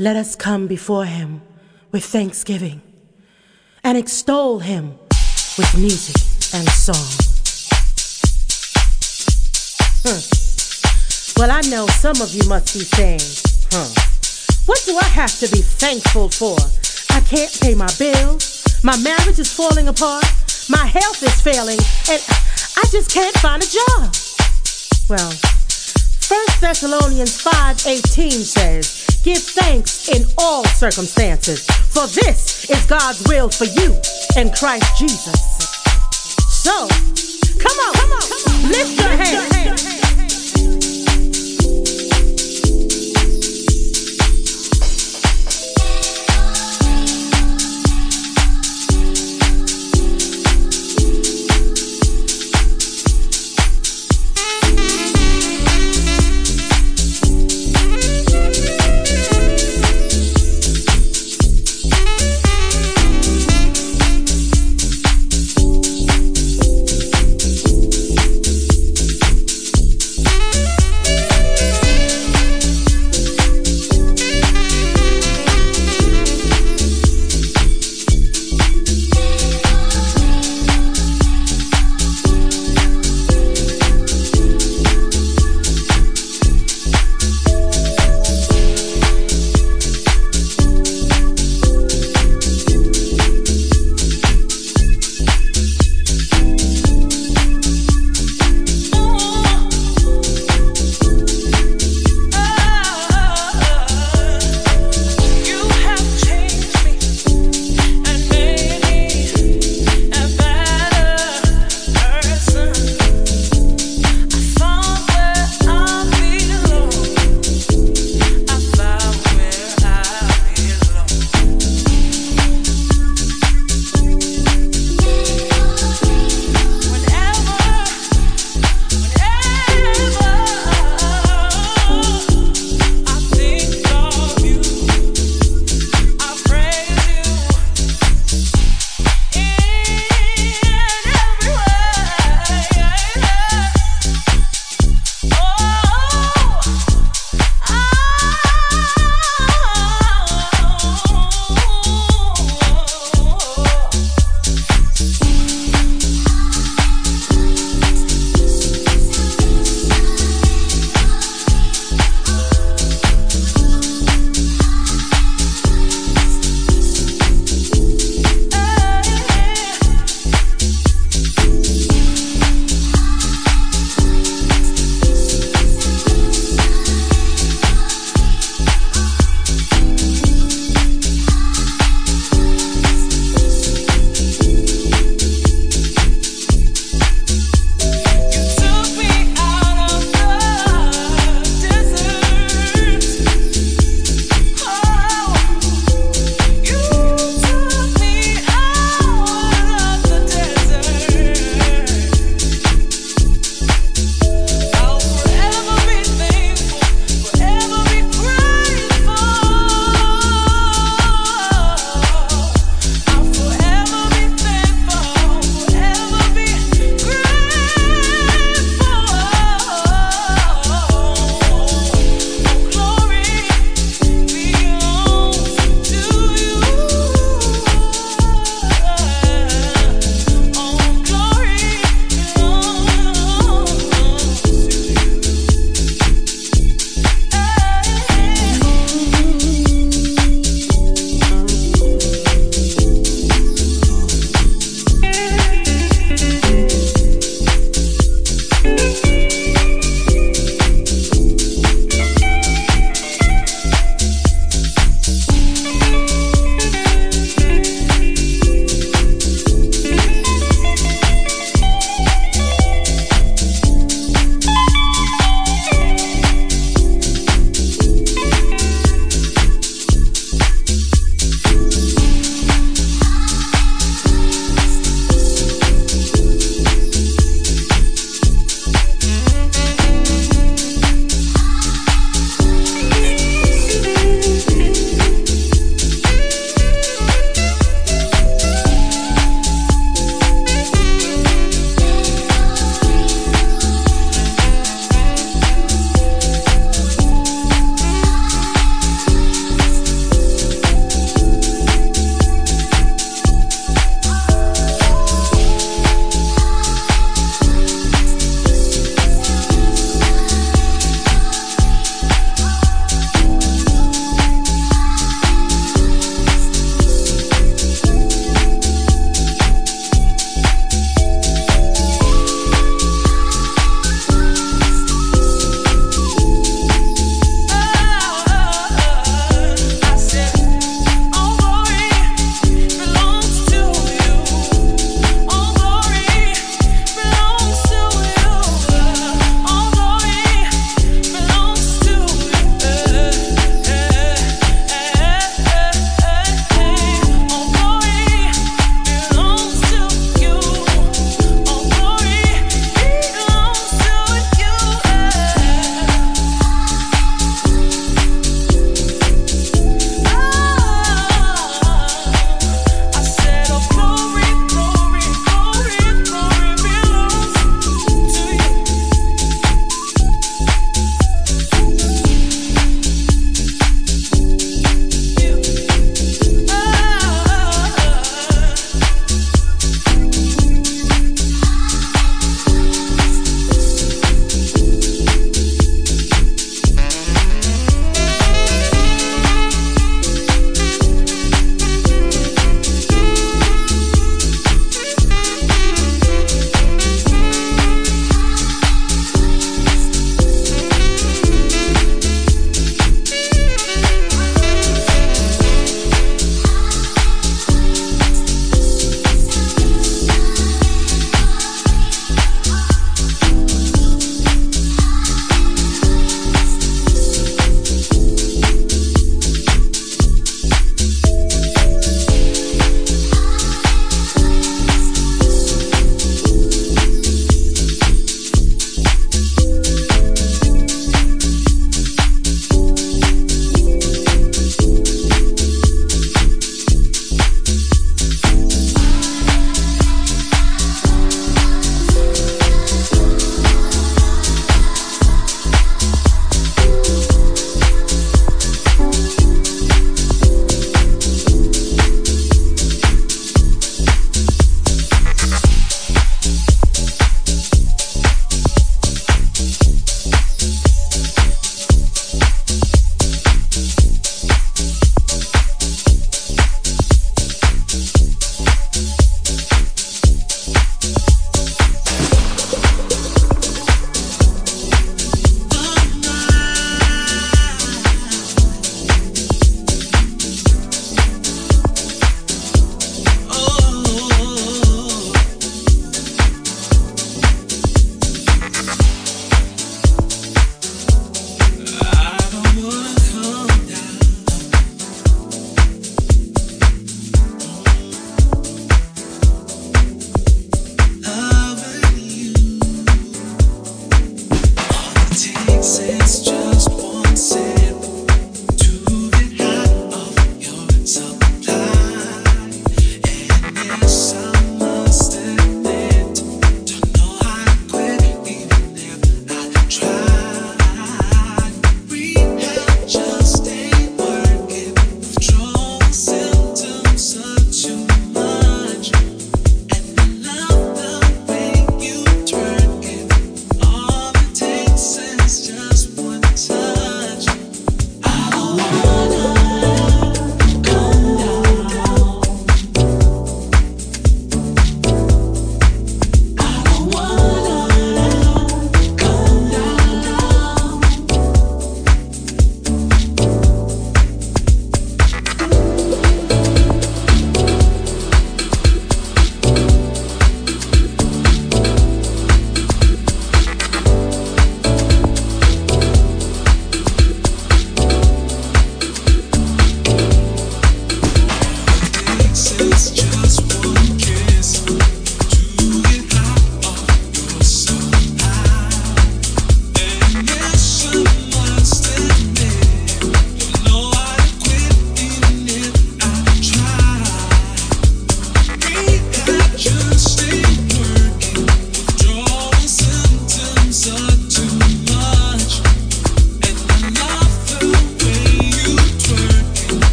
Let us come before him with thanksgiving and extol him with music and song. Hmm. Well, I know some of you must be saying, huh, what do I have to be thankful for? I can't pay my bills, my marriage is falling apart, my health is failing, and I just can't find a job. Well, 1 Thessalonians 5:18 says, Give thanks in all circumstances, for this is God's will for you in Christ Jesus. So, come on, come on, come on. lift your hands.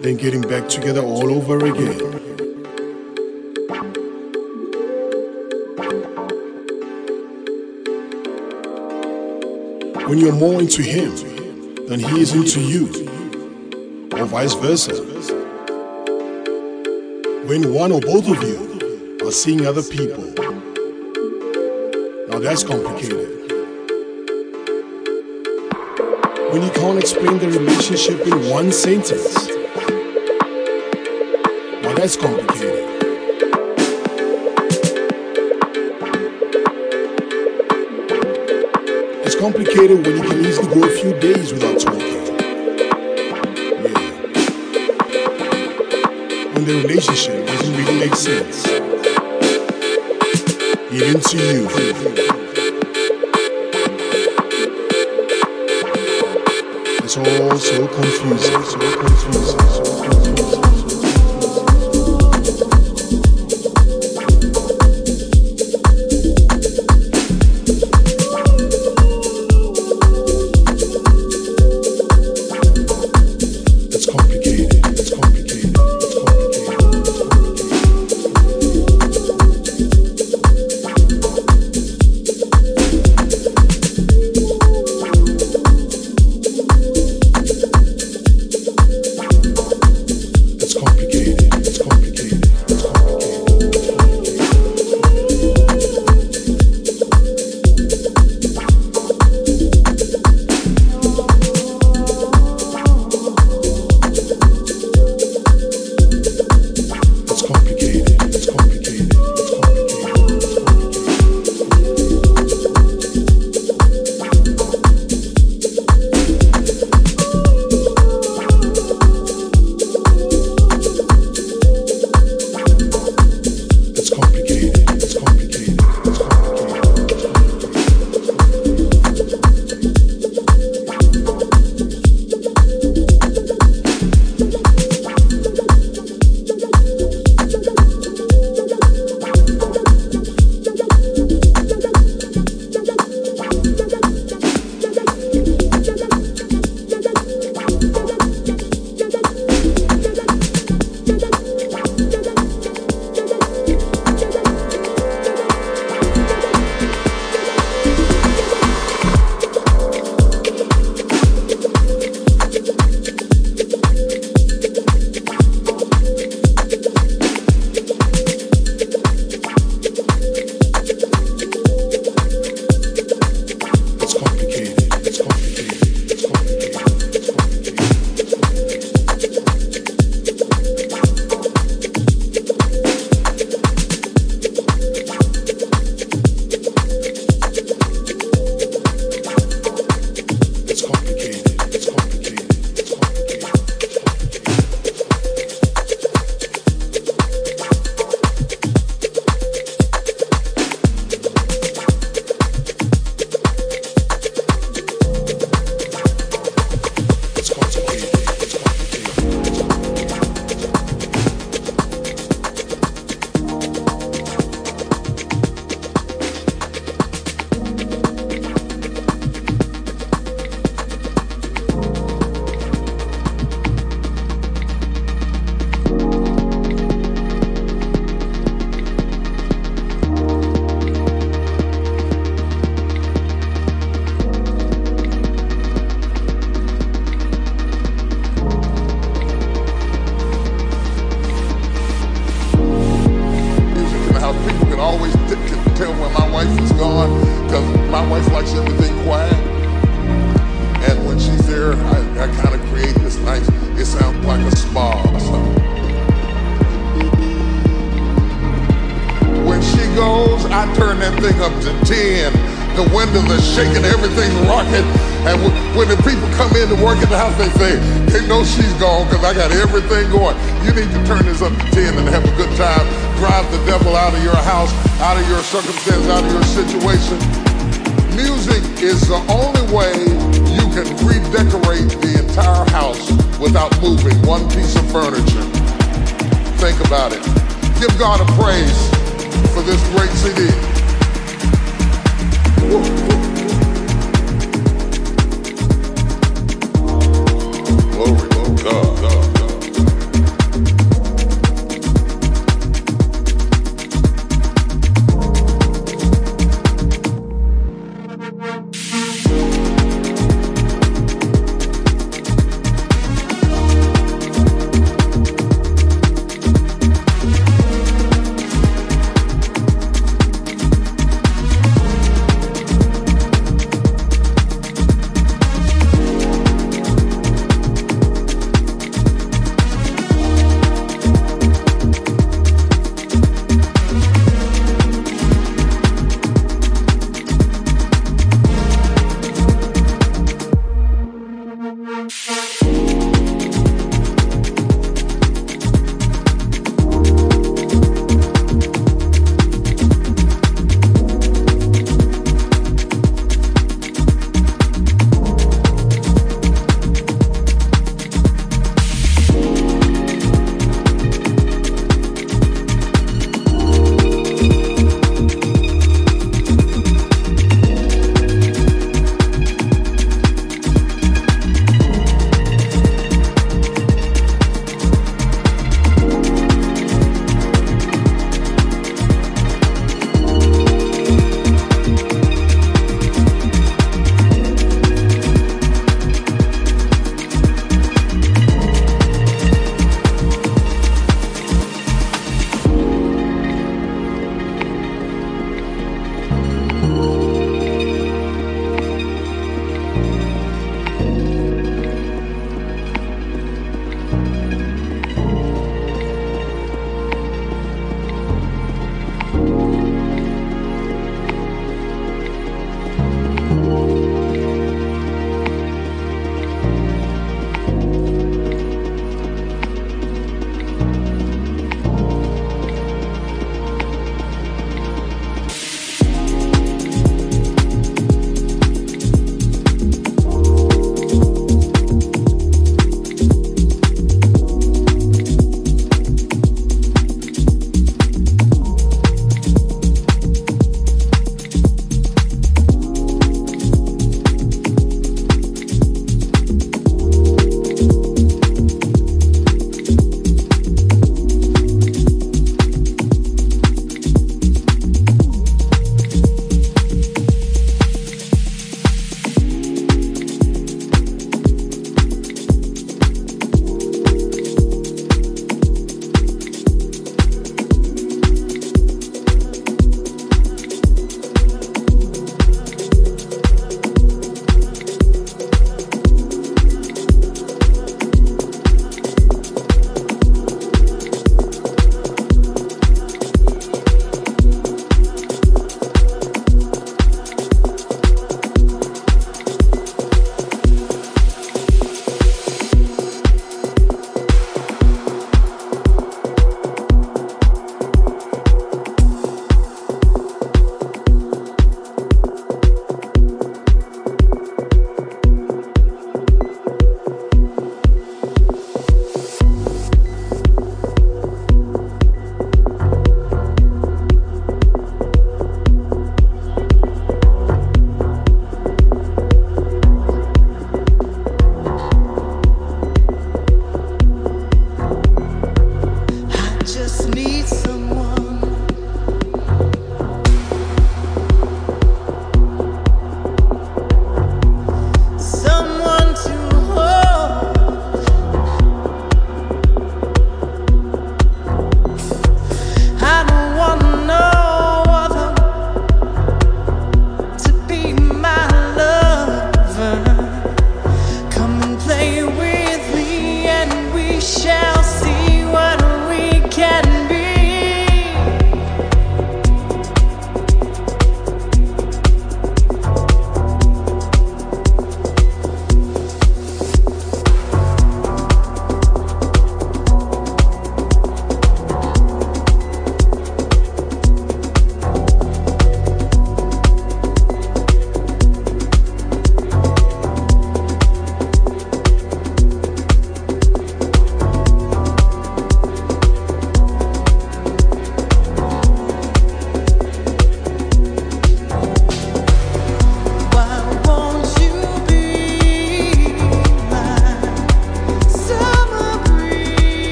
Then getting back together all over again. When you're more into him than he is into you, or vice versa. When one or both of you are seeing other people, now that's complicated. when you can't explain the relationship in one sentence. That's complicated. It's complicated when you can easily go a few days without talking. Yeah. When the relationship doesn't really make sense. Even to you. It's all so confusing, so confusing, so confusing. Shaking, everything's rocking. And when the people come in to work in the house, they say, they know she's gone because I got everything going. You need to turn this up to 10 and have a good time. Drive the devil out of your house, out of your circumstance, out of your situation. Music is the only way you can redecorate the entire house without moving one piece of furniture. Think about it. Give God a praise for this great CD. Glory, oh God, God.